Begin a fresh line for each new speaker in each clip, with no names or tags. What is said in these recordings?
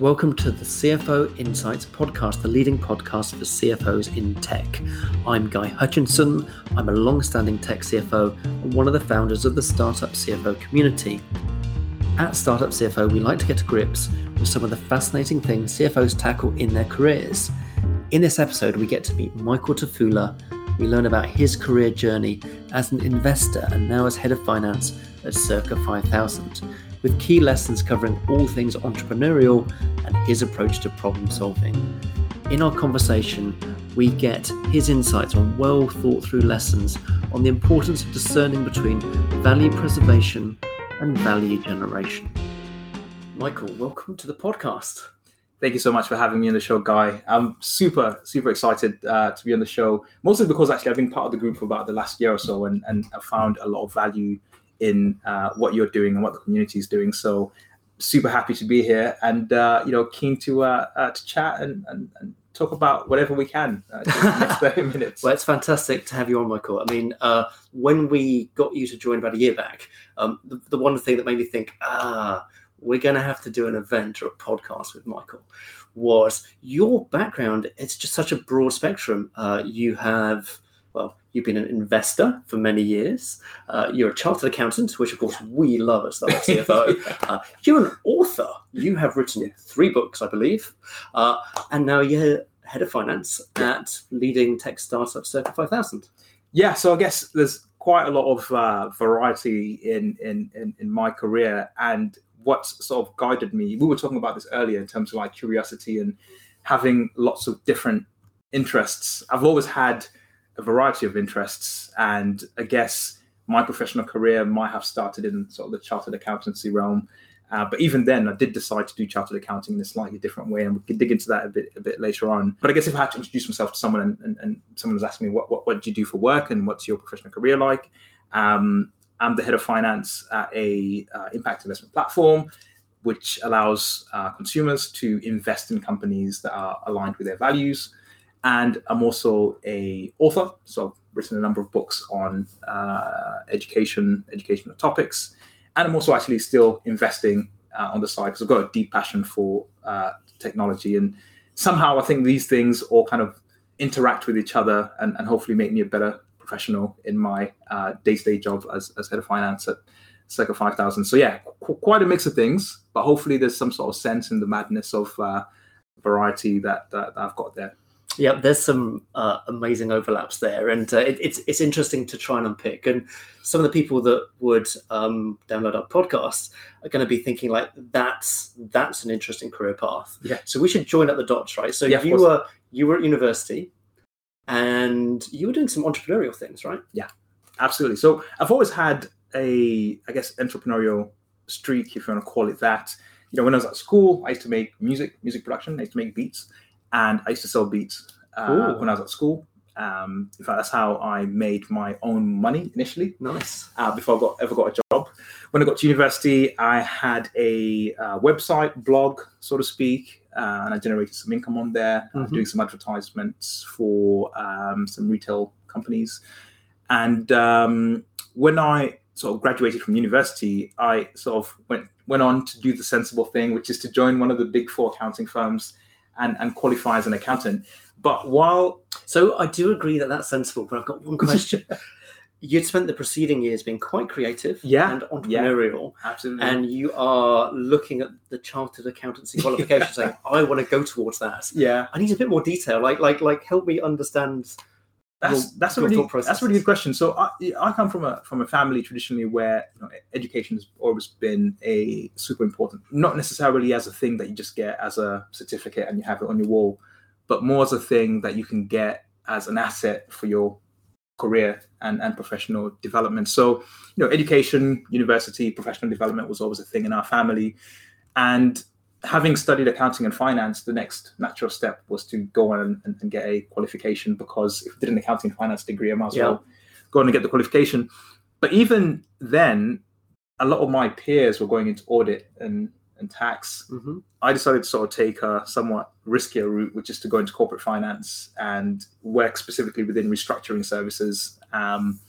Welcome to the CFO Insights podcast, the leading podcast for CFOs in tech. I'm Guy Hutchinson. I'm a long standing tech CFO and one of the founders of the Startup CFO community. At Startup CFO, we like to get to grips with some of the fascinating things CFOs tackle in their careers. In this episode, we get to meet Michael Tefula. We learn about his career journey as an investor and now as head of finance at Circa 5000 with key lessons covering all things entrepreneurial and his approach to problem solving. In our conversation, we get his insights on well thought through lessons on the importance of discerning between value preservation and value generation. Michael, welcome to the podcast.
Thank you so much for having me on the show, Guy. I'm super, super excited uh, to be on the show, mostly because actually I've been part of the group for about the last year or so and, and I found a lot of value in uh, what you're doing and what the community is doing. So super happy to be here and uh, you know keen to uh, uh, to chat and, and, and, talk about whatever we can uh, next 30 minutes.
well, it's fantastic to have you on, Michael. I mean, uh, when we got you to join about a year back, um, the, the one thing that made me think, ah, we're going to have to do an event or a podcast with Michael was your background. It's just such a broad spectrum. Uh, you have well, you've been an investor for many years. Uh, you're a chartered accountant, which of course we love as the CFO. uh, you're an author. You have written three books, I believe, uh, and now you're head of finance at leading tech startup Circa 5000.
Yeah, so I guess there's quite a lot of uh, variety in, in, in in my career, and what sort of guided me. We were talking about this earlier in terms of like curiosity and having lots of different interests. I've always had a variety of interests. And I guess my professional career might have started in sort of the chartered accountancy realm. Uh, but even then, I did decide to do chartered accounting in a slightly different way, and we can dig into that a bit a bit later on. But I guess if I had to introduce myself to someone, and, and, and someone was asking me what, what what do you do for work and what's your professional career like, um, I'm the head of finance at a uh, impact investment platform, which allows uh, consumers to invest in companies that are aligned with their values and I'm also a author, so I've written a number of books on uh, education, educational topics, and I'm also actually still investing uh, on the side because I've got a deep passion for uh, technology, and somehow I think these things all kind of interact with each other and, and hopefully make me a better professional in my uh, day-to-day job as, as head of finance at Circa 5000. So yeah, qu- quite a mix of things, but hopefully there's some sort of sense in the madness of uh, variety that, that I've got there.
Yeah, there's some uh, amazing overlaps there, and uh, it, it's it's interesting to try and unpick. And some of the people that would um, download our podcast are going to be thinking like, "That's that's an interesting career path."
Yeah.
So we should join up the dots, right? So
yeah,
you were you were at university, and you were doing some entrepreneurial things, right?
Yeah, absolutely. So I've always had a, I guess, entrepreneurial streak, if you want to call it that. You know, when I was at school, I used to make music, music production. I used to make beats and I used to sell beats uh, when I was at school. Um, in fact, that's how I made my own money initially.
Nice.
Uh, before I got ever got a job. When I got to university, I had a uh, website, blog, so to speak, uh, and I generated some income on there, mm-hmm. doing some advertisements for um, some retail companies. And um, when I sort of graduated from university, I sort of went went on to do the sensible thing, which is to join one of the big four accounting firms and, and qualify as an accountant. But while
so I do agree that that's sensible, but I've got one question. You'd spent the preceding years being quite creative
yeah,
and entrepreneurial.
Yeah, absolutely.
And you are looking at the chartered accountancy qualification yeah. saying, I want to go towards that.
Yeah.
I need a bit more detail. Like like like help me understand
that's your, that's a really that's a really good question. So I, I come from a from a family traditionally where you know, education has always been a super important, not necessarily as a thing that you just get as a certificate and you have it on your wall, but more as a thing that you can get as an asset for your career and, and professional development. So, you know, education, university, professional development was always a thing in our family. And having studied accounting and finance, the next natural step was to go on and, and, get a qualification because if I did an accounting and finance degree, I might as yeah. well go on and get the qualification. But even then, a lot of my peers were going into audit and, and tax. Mm-hmm. I decided to sort of take a somewhat riskier route, which is to go into corporate finance and work specifically within restructuring services um,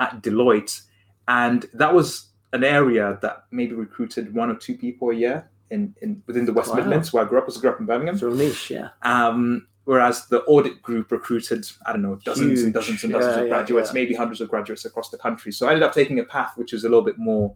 at Deloitte. And that was an area that maybe recruited one or two people a year in, in within the West
Wow.
Midlands, where I grew up. I grew up in Birmingham.
Real niche, yeah.
Um, whereas the audit group recruited, I don't know, dozens
Huge.
and dozens and dozens
Yeah,
of
yeah,
graduates,
yeah.
maybe hundreds of graduates across the country. So I ended up taking a path which was a little bit more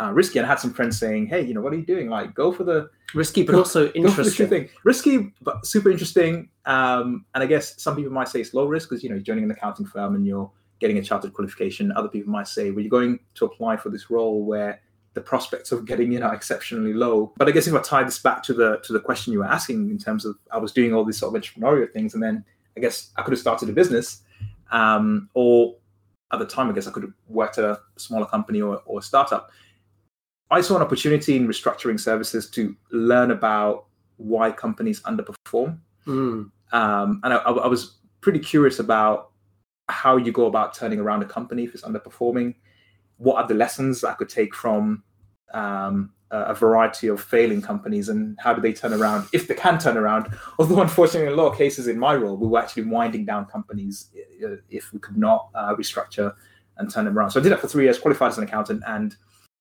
uh, risky. And I had some friends saying, "Hey, you know, what are you doing? Like, go for the
Risky, but
Go-
also
go for the true
interesting.
thing. Risky, but super interesting. Um, and I guess some people might say it's low risk because you know you're joining an accounting firm and you're getting a chartered qualification. Other people might say, well, you're going to apply for this role where the prospects of getting in are exceptionally low. But I guess if I tie this back to the to the question you were asking in terms of I was doing all these sort of entrepreneurial things, and then I guess I could have started a business, um, or at the time I guess I could have worked at a smaller company or, or a startup. I saw an opportunity in restructuring services to learn about why companies underperform.
Mm.
Um, and I, I was pretty curious about how you go about turning around a company if it's underperforming. What are the lessons I could take from um, a variety of failing companies and how do they turn around if they can turn around? Although, unfortunately, in a lot of cases in my role, we were actually winding down companies if we could not uh, restructure and turn them around. So I did that for three years, qualified as an accountant, and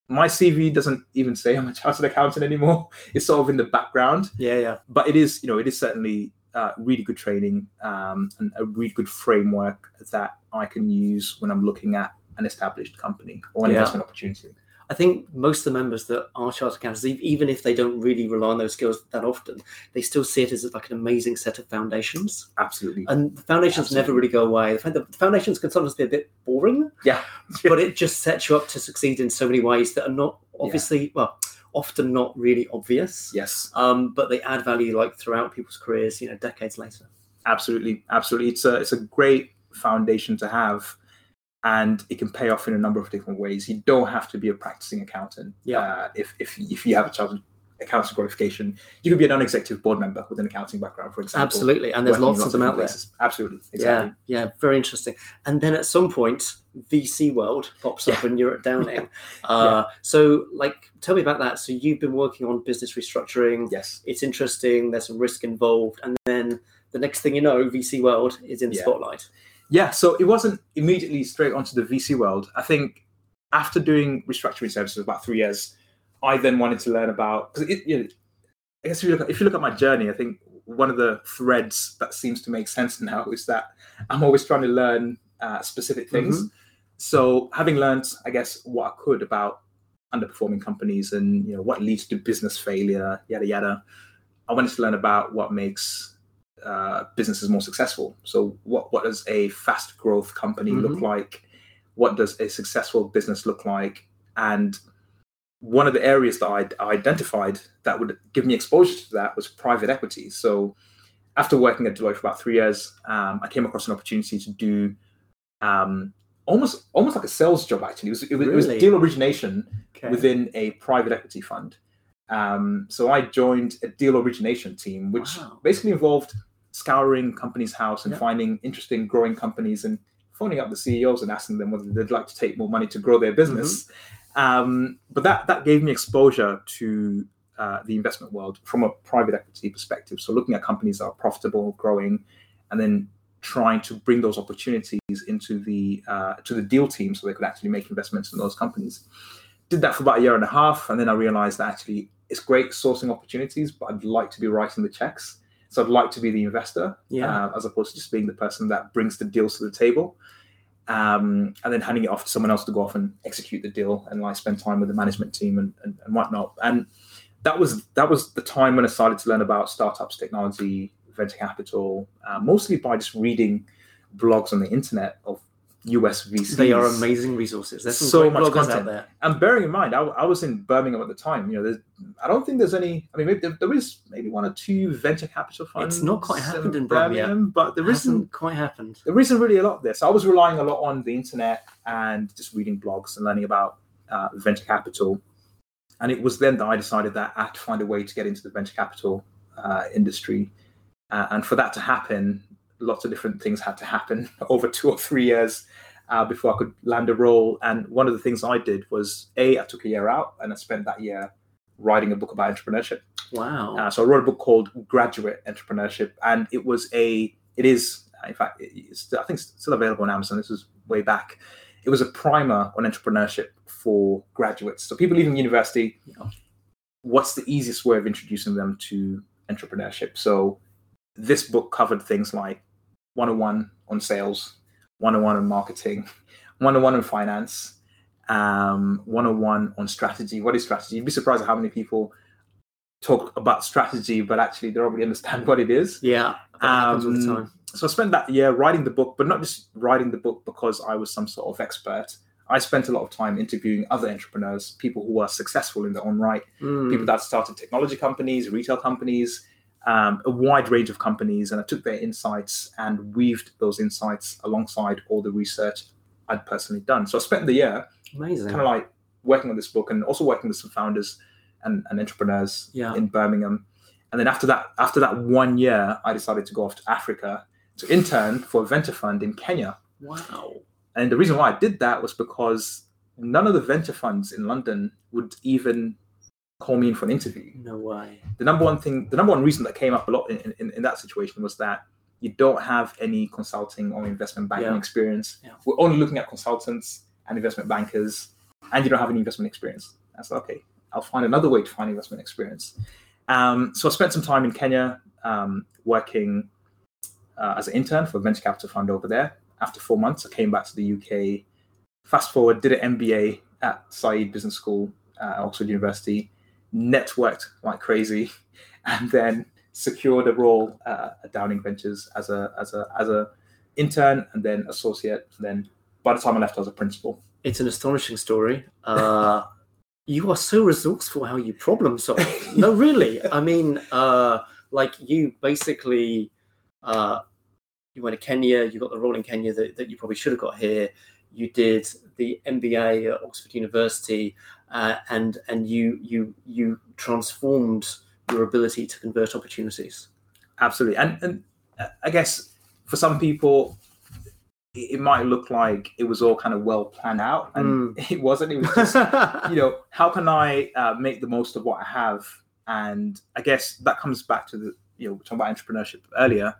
my CV doesn't even say I'm a chartered accountant anymore. It's sort of in the background
Yeah, yeah.
but it is you know it is certainly uh, really good training um, and a really good framework that I can use when I'm looking at an established company or an
Yeah.
investment opportunity.
I think most of the members that are chartered accountants, even if they don't really rely on those skills that often, they still see it as like an amazing set of foundations.
Absolutely.
And the foundations never really go away. The, the foundations can sometimes be a bit boring,
yeah.
but it just sets you up to succeed in so many ways that are not obviously, well, often not really obvious.
yes.
Um, but they add value like throughout people's careers, you know, decades later.
Absolutely. Absolutely. It's a it's a great foundation to have. And it can pay off in a number of different ways. You don't have to be a practicing accountant.
Yeah.
Uh, if, if if you have a chartered accounting qualification, you could be a non-executive board member with an accounting background, for example.
Absolutely. And there's lots of them out there.
Absolutely. Exactly.
Yeah, yeah, very interesting. And then at some point, VC World pops up and you're at Downing. Uh, So, like, tell me about that. So, you've been working on business restructuring.
Yes.
It's interesting. There's some risk involved, and then the next thing you know, VC World is in the
Yeah.
spotlight.
Yeah, so it wasn't immediately straight onto the VC world. I think after doing restructuring services for about three years, I then wanted to learn about because you know, I guess if you look at, if you look at my journey, I think one of the threads that seems to make sense now is that I'm always trying to learn uh, specific things. So having learned, I guess, what I could about underperforming companies and you know what leads to business failure, yada yada, I wanted to learn about what makes uh, businesses more successful. So, what what does a fast growth company look like? What does a successful business look like? And one of the areas that I identified that would give me exposure to that was private equity. So, after working at Deloitte for about three years, um, I came across an opportunity to do um, almost almost like a sales job. Actually, it was it was, it was deal origination
Okay.
within a private equity fund. Um, so I joined a deal origination team, which
Wow.
basically involved scouring companies' house and
Yeah.
finding interesting growing companies and phoning up the CEOs and asking them whether they'd like to take more money to grow their business. Um, but that that gave me exposure to uh, the investment world from a private equity perspective. So looking at companies that are profitable, growing, and then trying to bring those opportunities into the uh, to the deal team so they could actually make investments in those companies. Did that for about a year and a half, and then I realized that actually it's great sourcing opportunities, but I'd like to be writing the checks. So I'd like to be the investor,
Yeah.
uh, as opposed to just being the person that brings the deals to the table, um, and then handing it off to someone else to go off and execute the deal and like spend time with the management team and, and, and whatnot. And that was that was the time when I started to learn about startups, technology, venture capital, uh, mostly by just reading blogs on the internet of US VCs.
They are amazing resources. There's
So much content.
out there.
And bearing in mind, I, I was in Birmingham at the time. You know, there's, I don't think there's any. I mean, maybe there, there is maybe one or two venture capital funds.
It's not quite happened in Birmingham yet.
but there
It
isn't.
quite happened.
There isn't really a lot there. So I was relying a lot on the internet and just reading blogs and learning about uh, venture capital. And it was then that I decided that I had to find a way to get into the venture capital uh, industry. Uh, and for that to happen, lots of different things had to happen over two or three years uh, before I could land a role. And one of the things I did was A, I took a year out and I spent that year writing a book about entrepreneurship.
Wow.
Uh, so I wrote a book called Graduate Entrepreneurship, and it was a, it is, in fact, it's, I think it's still available on Amazon. This was way back. It was a primer on entrepreneurship for graduates. So people leaving university,
Yeah.
what's the easiest way of introducing them to entrepreneurship? So this book covered things like 101 on sales, 101 on marketing, 101 on finance, um, 101 on strategy. What is strategy? You'd be surprised at how many people talk about strategy, but actually they don't really understand what it is.
Yeah, happens all the
Um,
time.
So I spent that year writing the book, but not just writing the book because I was some sort of expert. I spent a lot of time interviewing other entrepreneurs, people who are successful in their own right,
Mm.
people that started technology companies, retail companies, um, a wide range of companies, and I took their insights and weaved those insights alongside all the research I'd personally done. So I spent the year
Amazing.
kind of like working on this book and also working with some founders and, and entrepreneurs
Yeah.
in Birmingham. And then after that, after that one year, I decided to go off to Africa to intern for a venture fund in Kenya.
wow.
And the reason why I did that was because none of the venture funds in London would even call me in for an interview.
No way.
The number one thing, the number one reason that came up a lot in, in, in that situation was that you don't have any consulting or investment banking
Yeah.
experience.
Yeah.
We're only looking at consultants and investment bankers, and you don't have any investment experience. That's okay. I'll find another way to find investment experience. Um, so I spent some time in Kenya um, working uh, as an intern for a venture capital fund over there. After four months, I came back to the UK. Fast forward, did an MBA at Said Business School at Oxford University, networked like crazy, and then secured a role uh, at Downing Ventures as a as a as a intern and then associate. And then by the time I left, I was a principal.
It's an astonishing story. Uh, you are so resourceful how you problem solve. no, really. I mean, uh, like you basically, uh, you went to Kenya. You got the role in Kenya that, that you probably should have got here. You did the MBA at Oxford University, uh, and and you you you transformed your ability to convert opportunities.
Absolutely, and and uh, I guess for some people. It might look like it was all kind of well planned out, and it wasn't. It was just you know, how can I uh, make the most of what I have? And I guess that comes back to the, you know, talking about entrepreneurship earlier.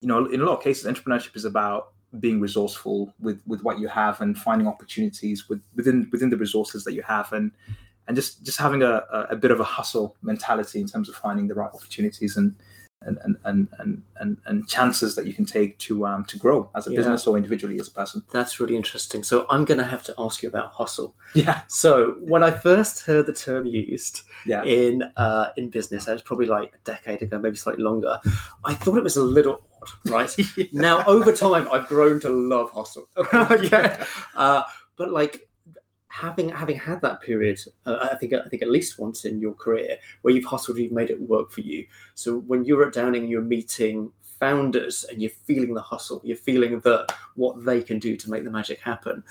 You know, in a lot of cases, entrepreneurship is about being resourceful with with what you have and finding opportunities with, within within the resources that you have, and and just just having a, a, bit of a hustle mentality in terms of finding the right opportunities and and and and and, and, and chances that you can take to um to grow as a
Yeah.
business or individually as a person.
That's really interesting. So I'm going to have to ask you about hustle.
Yeah,
So when I first heard the term used
yeah,
in uh, in business, that was probably like a decade ago, maybe slightly longer. I thought it was a little right? now over time, I've grown to love hustle. okay, uh, but like having having had that period, uh, I think I think at least once in your career where you've hustled, you've made it work for you. So when you're at Downing, you're meeting founders and you're feeling the hustle, you're feeling the what they can do to make the magic happen.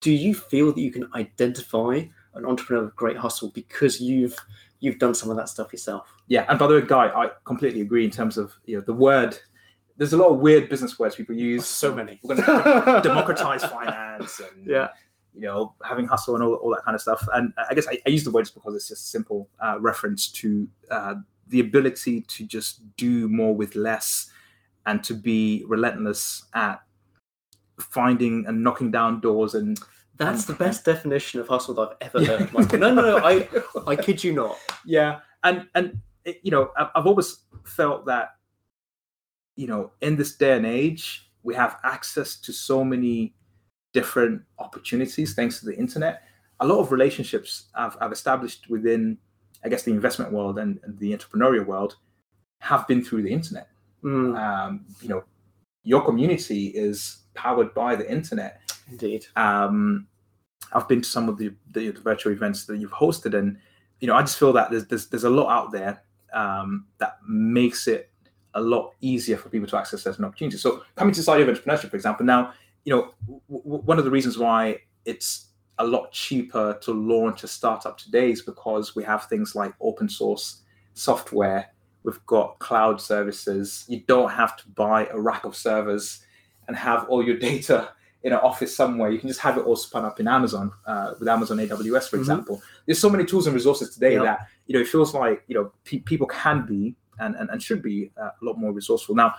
Do you feel that you can identify an entrepreneur with great hustle because you've you've done some of that stuff yourself?
Yeah, and by the way, Guy, I completely agree in terms of you know the word. There's a lot of weird business words people use.
So many.
We're going to democratize finance and
Yeah.
you know having hustle and all, all that kind of stuff. And I guess I, I use the words because it's just a simple uh, reference to uh, the ability to just do more with less and to be relentless at finding and knocking down doors and
That's the best definition of hustle that I've ever heard. Michael. No, no, no. I I kid you not.
yeah and and you know I've, I've always felt that you know in this day and age we have access to so many different opportunities thanks to the internet. A lot of relationships I've, I've established within i guess the investment world and, and the entrepreneurial world have been through the internet.
Mm,
um, you know your community is powered by the internet.
Indeed.
um, I've been to some of the, the virtual events that you've hosted, and you know, I just feel that there's there's, there's a lot out there um, that makes it a lot easier for people to access certain opportunities. So, coming to the side of entrepreneurship, for example, now you know w- w- one of the reasons why it's a lot cheaper to launch a startup today is because we have things like open source software. We've got cloud services. You don't have to buy a rack of servers and have all your data in an office somewhere. You can just have it all spun up in Amazon uh, with Amazon AWS, for
Mhm.
example. There's so many tools and resources today
Yeah.
that you know it feels like you know pe- people can be and, and, and should be uh, a lot more resourceful. Now,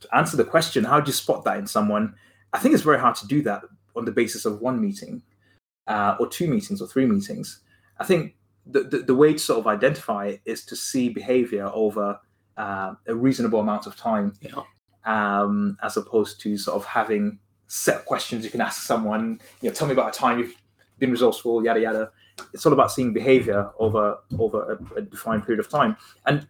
to answer the question, how do you spot that in someone? I think it's very hard to do that on the basis of one meeting, uh, or two meetings, or three meetings. I think the, the, the way to sort of identify it is to see behavior over uh, a reasonable amount of time,
Yeah.
um, as opposed to sort of having set questions you can ask someone. You know, tell me about a time you've been resourceful, yada yada. It's all about seeing behavior over over a, a defined period of time. And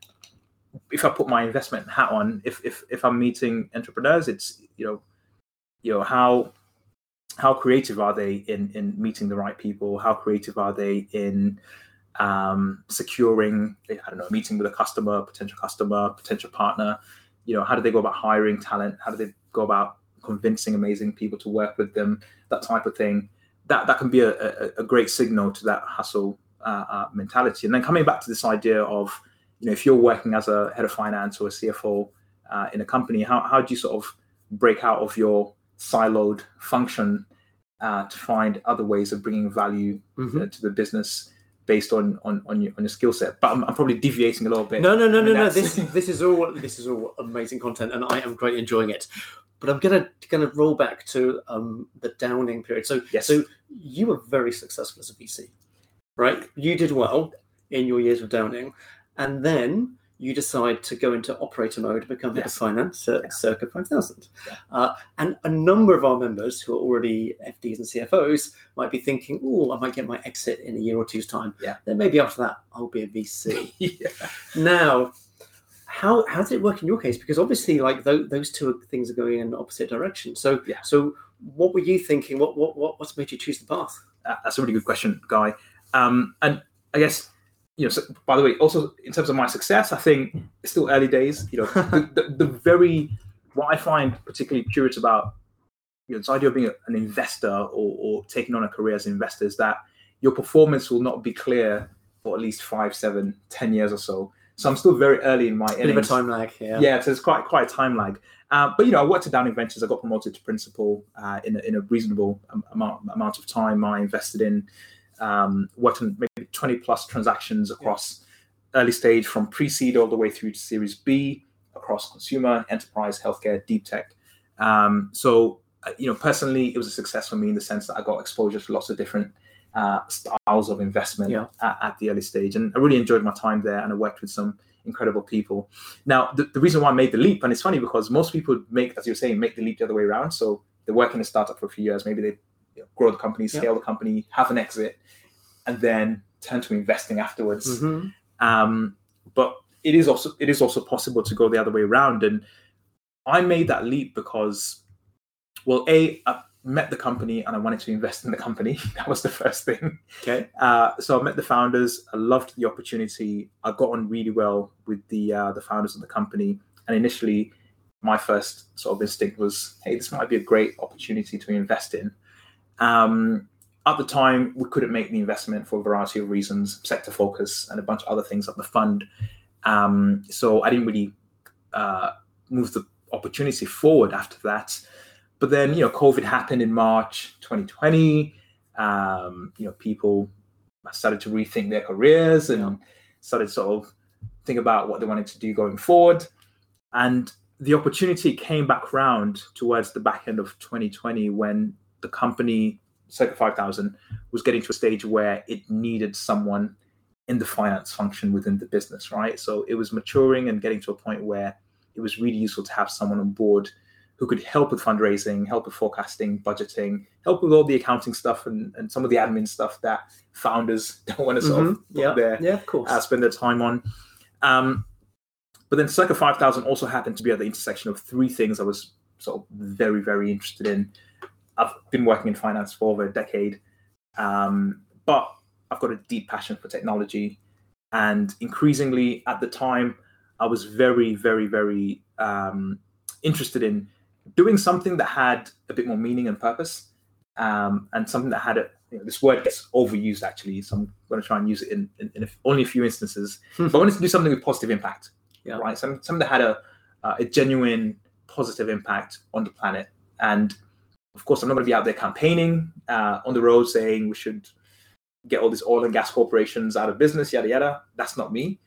if I put my investment hat on, if if if I'm meeting entrepreneurs, it's you know, you know how how creative are they in in meeting the right people? How creative are they in um, securing I don't know, meeting with a customer, potential customer, potential partner? You know, how do they go about hiring talent? How do they go about convincing amazing people to work with them? That type of thing. That that can be a, a, a great signal to that hustle uh, uh, mentality. And then coming back to this idea of you know, if you're working as a head of finance or a CFO uh, in a company, how, how do you sort of break out of your siloed function uh, to find other ways of bringing value uh, to the business based on on on your, on your skill set? But I'm, I'm probably deviating a little bit.
No, no, no,
I
no,
mean,
no.
that's-
This this is all this is all amazing content, and I am greatly enjoying it. But I'm gonna gonna roll back to um, the downing period. So
Yes.
so you were very successful as a VC, right? You did well in your years of downing, and then you decide to go into operator mode become head of finance at
Yeah.
circa five thousand.
Yeah.
Uh, and a number of our members who are already FDs and CFOs might be thinking, "Oh, I might get my exit in a year or two's time."
Yeah.
Then maybe after that, I'll be a VC.
yeah.
Now, how how does it work in your case? Because obviously, like those, those two things are going in opposite directions. So,
Yeah.
so what were you thinking? What what what what's made you choose the path?
Uh, that's a really good question, Guy. Um, and I guess you know. So, by the way, also in terms of my success, I think it's still early days. You know, the, the, the very what I find particularly curious about you know this idea of being a- an investor or, or taking on a career as an investor is that your performance will not be clear for at least five, seven, ten years or so. So I'm still very early in my
Bit of a time lag here.
Yeah, so it's quite quite a time lag. Uh, but you know, I worked at Downing Ventures. I got promoted to principal uh, in a, in a reasonable amount amount of time. I invested in um, worked on maybe twenty plus transactions across early stage from pre-seed all the way through to Series B across consumer, enterprise, healthcare, deep tech. Um, so uh, you know, personally, it was a success for me in the sense that I got exposure to lots of different uh, styles of investment
Yeah.
at, at the early stage, and I really enjoyed my time there. And I worked with some incredible people. Now, the, the reason why I made the leap, and it's funny because most people make, as you're saying, make the leap the other way around. So they work in a startup for a few years, maybe they you know, grow the company,
Yeah.
scale the company, have an exit, and then turn to investing afterwards.
Mhm.
Um, but it is also it is also possible to go the other way around. And I made that leap because, well, a I met the company and I wanted to invest in the company. that was the first thing.
Okay.
Uh, so I met the founders. I loved the opportunity. I got on really well with the uh, the founders of the company. And initially, my first sort of instinct was, "Hey, this might be a great opportunity to invest in." Um, at the time, we couldn't make the investment for a variety of reasons, sector focus, and a bunch of other things at the fund. Um, so I didn't really uh, move the opportunity forward after that. But then, you know, COVID happened in March 2020 um, you know, people started to rethink their careers and
Yeah.
started sort of think about what they wanted to do going forward. And the opportunity came back round towards the back end of 2020 when the company, Circa 5000, was getting to a stage where it needed someone in the finance function within the business, right? So it was maturing and getting to a point where it was really useful to have someone on board who could help with fundraising, help with forecasting, budgeting, help with all the accounting stuff and, and some of the admin stuff that founders don't want to sort of
Mhm.
put
Yeah.
their
Yeah, of course.
uh, spend their time on. Um, but then Circa 5000 also happened to be at the intersection of three things I was sort of very, very interested in. I've been working in finance for over a decade, um, but I've got a deep passion for technology. And increasingly at the time, I was very, very, very um, interested in doing something that had a bit more meaning and purpose um, and something that had a, you know, this word gets overused actually, so I'm going to try and use it in, in, in a, only a few instances. but I wanted to do something with positive impact,
Yeah.
right? Some, something that had a, uh, a genuine positive impact on the planet. And of course, I'm not going to be out there campaigning uh, on the road saying we should get all these oil and gas corporations out of business, yada yada. That's not me.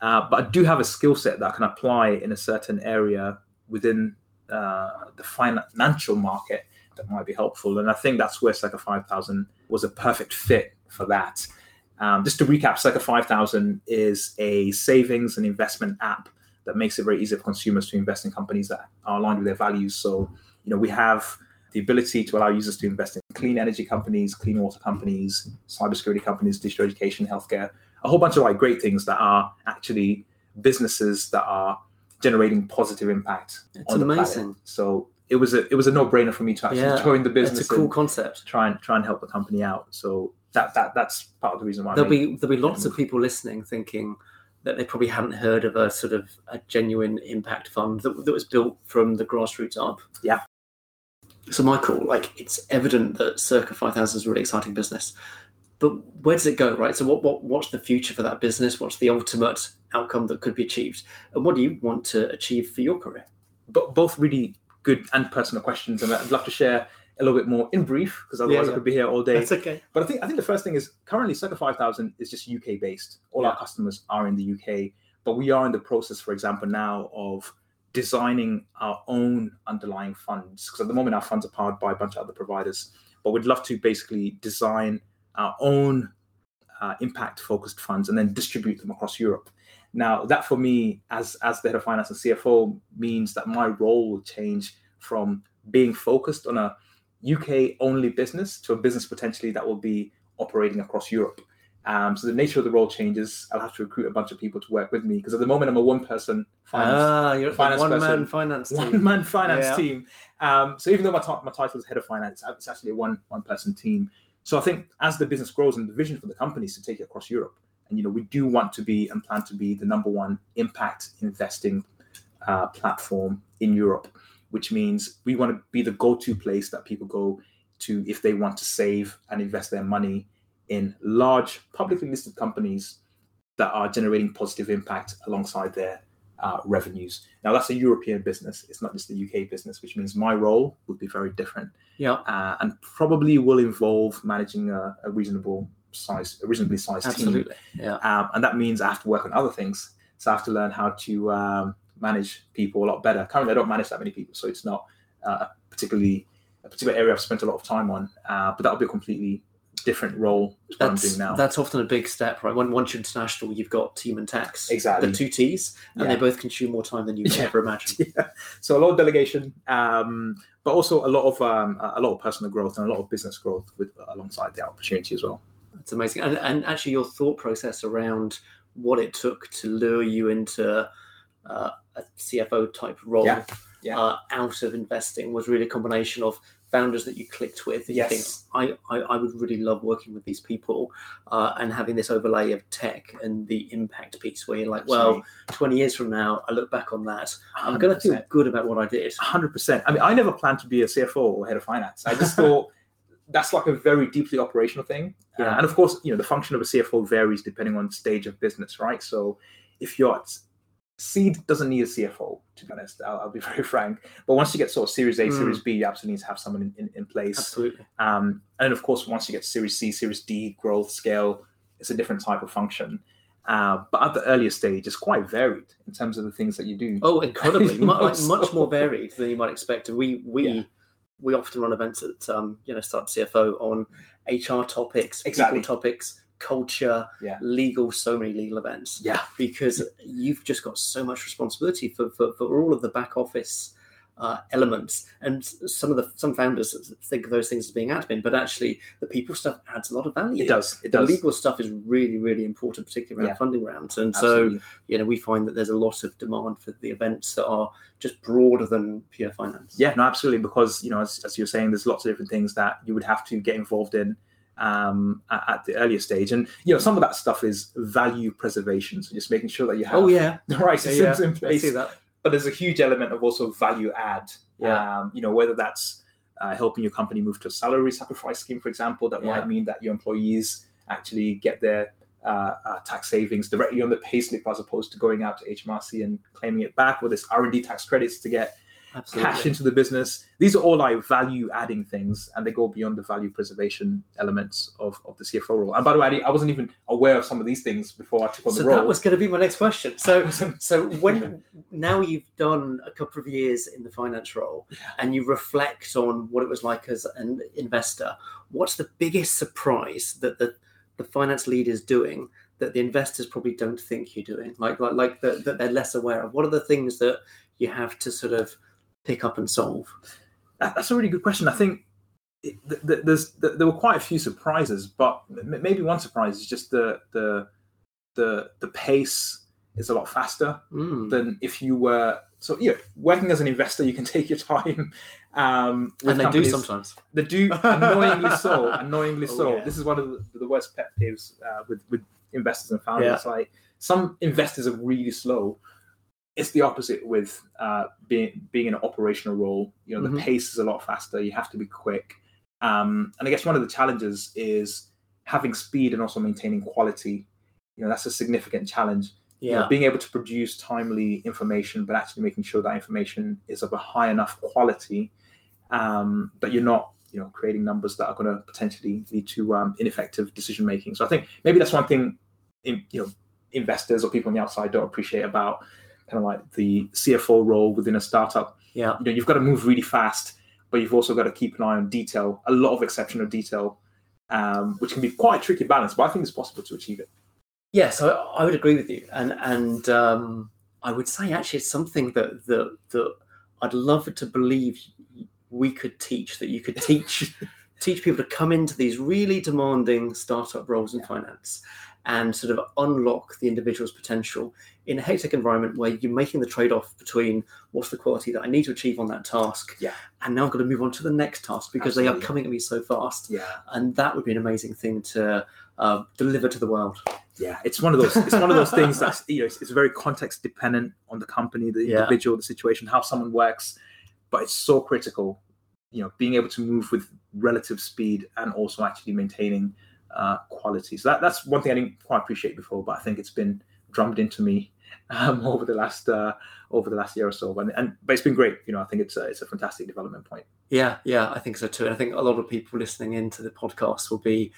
Uh, but I do have a skill set that I can apply in a certain area within uh, the financial market that might be helpful. And I think that's where Circa 5000 was a perfect fit for that. Um, just to recap, Circa 5000 is a savings and investment app that makes it very easy for consumers to invest in companies that are aligned with their values. So, you know, we have the ability to allow users to invest in clean energy companies, clean water companies, cybersecurity companies, digital education, healthcare, a whole bunch of like great things that are actually businesses that are generating positive impact.
It's amazing.
So it was a it was a no brainer for me to actually
Yeah,
join the business.
It's a cool concept.
try and try and help the company out. So that that that's part of the reason why.
There'll be there'll be lots of people listening thinking that they probably haven't heard of a sort of a genuine impact fund that, that was built from the grassroots up.
Yeah.
So Michael, like it's evident that Circa 5000 is a really exciting business. But where does it go, right? So what, what what's the future for that business? What's the ultimate outcome that could be achieved? And what do you want to achieve for your career?
but both really good and personal questions, and I'd love to share a little bit more in brief because otherwise
yeah.
I could be here all day.
That's okay.
But I think I think the first thing is currently Circa 5000 is just UK based. All our customers are in the UK, but we are in the process, for example, now of designing our own underlying funds because at the moment our funds are powered by a bunch of other providers. But we'd love to basically design our own uh, impact focused funds and then distribute them across Europe. Now that for me, as as the head of finance and CFO, means that my role will change from being focused on a UK only business to a business potentially that will be operating across Europe. Um, so the nature of the role changes. I'll have to recruit a bunch of people to work with me because at the moment I'm a one person finance,
Ah, you're a
finance
one man finance team.
one man finance
Yeah.
team. Um, so even though my, ti- my title is head of finance, it's actually a one one person team. So I think as the business grows and the vision for the company is to take it across Europe, and you know we do want to be and plan to be the number one impact investing uh, platform in Europe, which means we want to be the go-to place that people go to if they want to save and invest their money in large publicly listed companies that are generating positive impact alongside their uh, revenues. Now that's a European business; it's not just a UK business, which means my role would be very different
Yeah,
uh, and probably will involve managing a, a reasonable size, a reasonably sized team.
absolutely. Yeah.
Um, and that means I have to work on other things. So I have to learn how to um, manage people a lot better. Currently, I don't manage that many people, so it's not uh, particularly a particular area I've spent a lot of time on. Uh, but that'll be a completely different role
That's, that's often a big step, right? When once you're international, you've got team and tax,
Exactly.
the two T's, and
Yeah.
they both consume more time than you can
Yeah.
ever imagine.
yeah. So a lot of delegation, um, but also a lot of um, a lot of personal growth and a lot of business growth with alongside the opportunity as well.
It's amazing, and, and actually, your thought process around what it took to lure you into uh, a CFO type role
Yeah. Yeah.
Uh, out of investing was really a combination of founders that you clicked with. that you think, I, I, I would really love working with these people uh, and having this overlay of tech and the impact piece where you're like, well, 20 years from now, I look back on that, I'm going to feel good about what I did.
hundred percent. I mean, I never planned to be a CFO or head of finance. I just thought that's like a very deeply operational thing. Uh,
Yeah.
and of course, you know, the function of a CFO varies depending on stage of business, right? So if you're at seed doesn't need a CFO, to be honest. I'll, I'll be very frank. But once you get sort of Series A,
Mm.
Series B, you absolutely need to have someone in, in, in place.
Absolutely.
Um, and of course, once you get Series C, Series D, growth, scale, it's a different type of function. Uh, but at the earlier stage, it's quite varied in terms of the things that you do.
Oh, incredibly,
You
mu-
know,
like, much more varied than you might expect. We we
Yeah.
we often run events at um, you know Startup CFO on HR topics,
Exactly.
people topics, culture,
Yeah.
legal, so many legal events.
Yeah.
because you've just got so much responsibility for for, for all of the back office. Uh, elements and some of the some founders think of those things as being admin, but actually the people stuff adds a lot of value.
It does. It
The
does.
legal stuff is really, really important, particularly around
Yeah.
funding rounds. And so you know, we find that there's a lot of demand for the events that are just broader than pure finance.
Yeah, no, absolutely. Because you know, as, as you're saying, there's lots of different things that you would have to get involved in um, at, at the earlier stage, and you know, some of that stuff is value preservation. So just making sure that you have
Oh yeah,
the right
yeah,
systems
yeah.
in
I
place.
see that.
But there's a huge element of also value add.
Yeah.
Um, you know, whether that's uh, helping your company move to a salary sacrifice scheme, for example, that
Yeah.
might mean that your employees actually get their uh, uh, tax savings directly on the payslip as opposed to going out to HMRC and claiming it back, or there's R&D tax credits to get
Absolutely.
cash into the business. These are all like value adding things and they go beyond the value preservation elements of, of the CFO role. And by the way, I, I wasn't even aware of some of these things before I took on
so
the role.
So that was going to be my next question. So, so when now you've done a couple of years in the finance role, and you reflect on what it was like as an investor, what's the biggest surprise that the the finance lead is doing that the investors probably don't think you're doing like like, like that, that they're less aware of what are the things that you have to sort of pick up and solve
that's a really good question i think there's there were quite a few surprises but maybe one surprise is just the the the the pace is a lot faster mm. than if you were so yeah working as an investor you can take your time um
and they do sometimes
they do annoyingly so annoyingly oh, so yeah. this is one of the, the worst pet peeves uh, with with investors and founders yeah. like some investors are really slow it's the opposite with uh, being being in an operational role you know the mm-hmm. pace is a lot faster you have to be quick um, and i guess one of the challenges is having speed and also maintaining quality you know that's a significant challenge yeah. You know, being able to produce timely information, but actually making sure that information is of a high enough quality um, that you're not, you know, creating numbers that are going to potentially lead to um, ineffective decision making. So I think maybe that's one thing, in, you know, investors or people on the outside don't appreciate about kind of like the CFO role within a startup.
Yeah,
you know, you've got to move really fast, but you've also got to keep an eye on detail, a lot of exceptional detail, um, which can be quite a tricky balance. But I think it's possible to achieve it.
Yes, I, I would agree with you, and and um, I would say actually it's something that that that I'd love to believe we could teach that you could teach teach people to come into these really demanding startup roles in finance and sort of unlock the individual's potential in a hectic environment where you're making the trade-off between what's the quality that I need to achieve on that task,
yeah,
and now I've got to move on to the next task because Absolutely. they are coming at me so fast,
yeah,
and that would be an amazing thing to uh, deliver to the world.
Yeah, it's one of those. It's one of those things that's you know it's, it's, very context dependent on the company, the yeah. individual, the situation, how someone works, but it's so critical. You know, being able to move with relative speed and also actually maintaining uh, quality. So that, that's one thing I didn't quite appreciate before, but I think it's been drummed into me um, over the last uh, over the last year or so. And, and but it's been great. You know, I think it's a, it's a fantastic development point.
Yeah, yeah, I think so too. And I think a lot of people listening into the podcast will be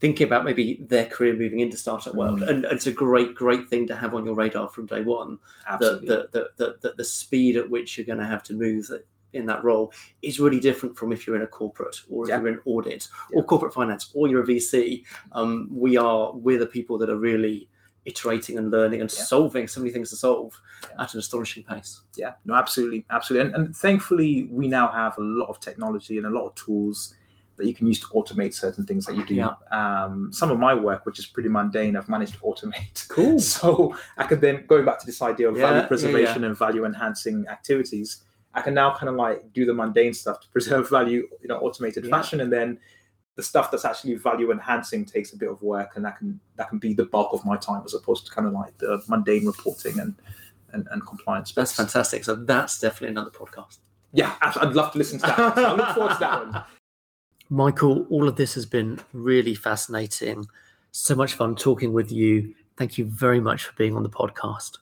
thinking about maybe their career moving into startup world, mm. and, and, it's a great, great thing to have on your radar from day one.
Absolutely,
the the, the, the, the speed at which you're going to have to move in that role is really different from if you're in a corporate or if yeah. you're in audit yeah. or corporate finance or you're a VC. Um, we are we're the people that are really iterating and learning and yeah. solving so many things to solve at an astonishing pace.
Yeah, no, absolutely, absolutely. And, and, thankfully, we now have a lot of technology and a lot of tools that you can use to automate certain things that you do. Yeah. Um, some of my work, which is pretty mundane, I've managed to automate.
Cool.
so I could then, going back to this idea of yeah, value preservation yeah, and value enhancing activities, I can now kind of like do the mundane stuff to preserve value in an automated fashion, and then the stuff that's actually value enhancing takes a bit of work, and that can that can be the bulk of my time as opposed to kind of like the mundane reporting and and, and compliance.
That's fantastic. So that's definitely another podcast.
Yeah, I'd love to listen to that. so I look forward to that one.
Michael, all of this has been really fascinating. So much fun talking with you. Thank you very much for being on the podcast.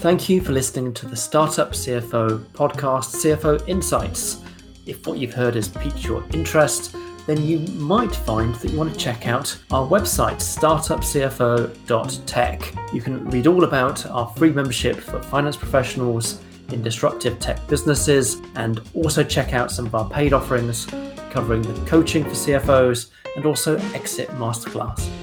Thank you for listening to the Startup CFO podcast, CFO Insights. If what you've heard has piqued your interest, then you might find that you want to check out our website, startupcfo.tech. You can read all about our free membership for finance professionals in disruptive tech businesses and also check out some of our paid offerings covering the coaching for CFOs and also Exit Masterclass.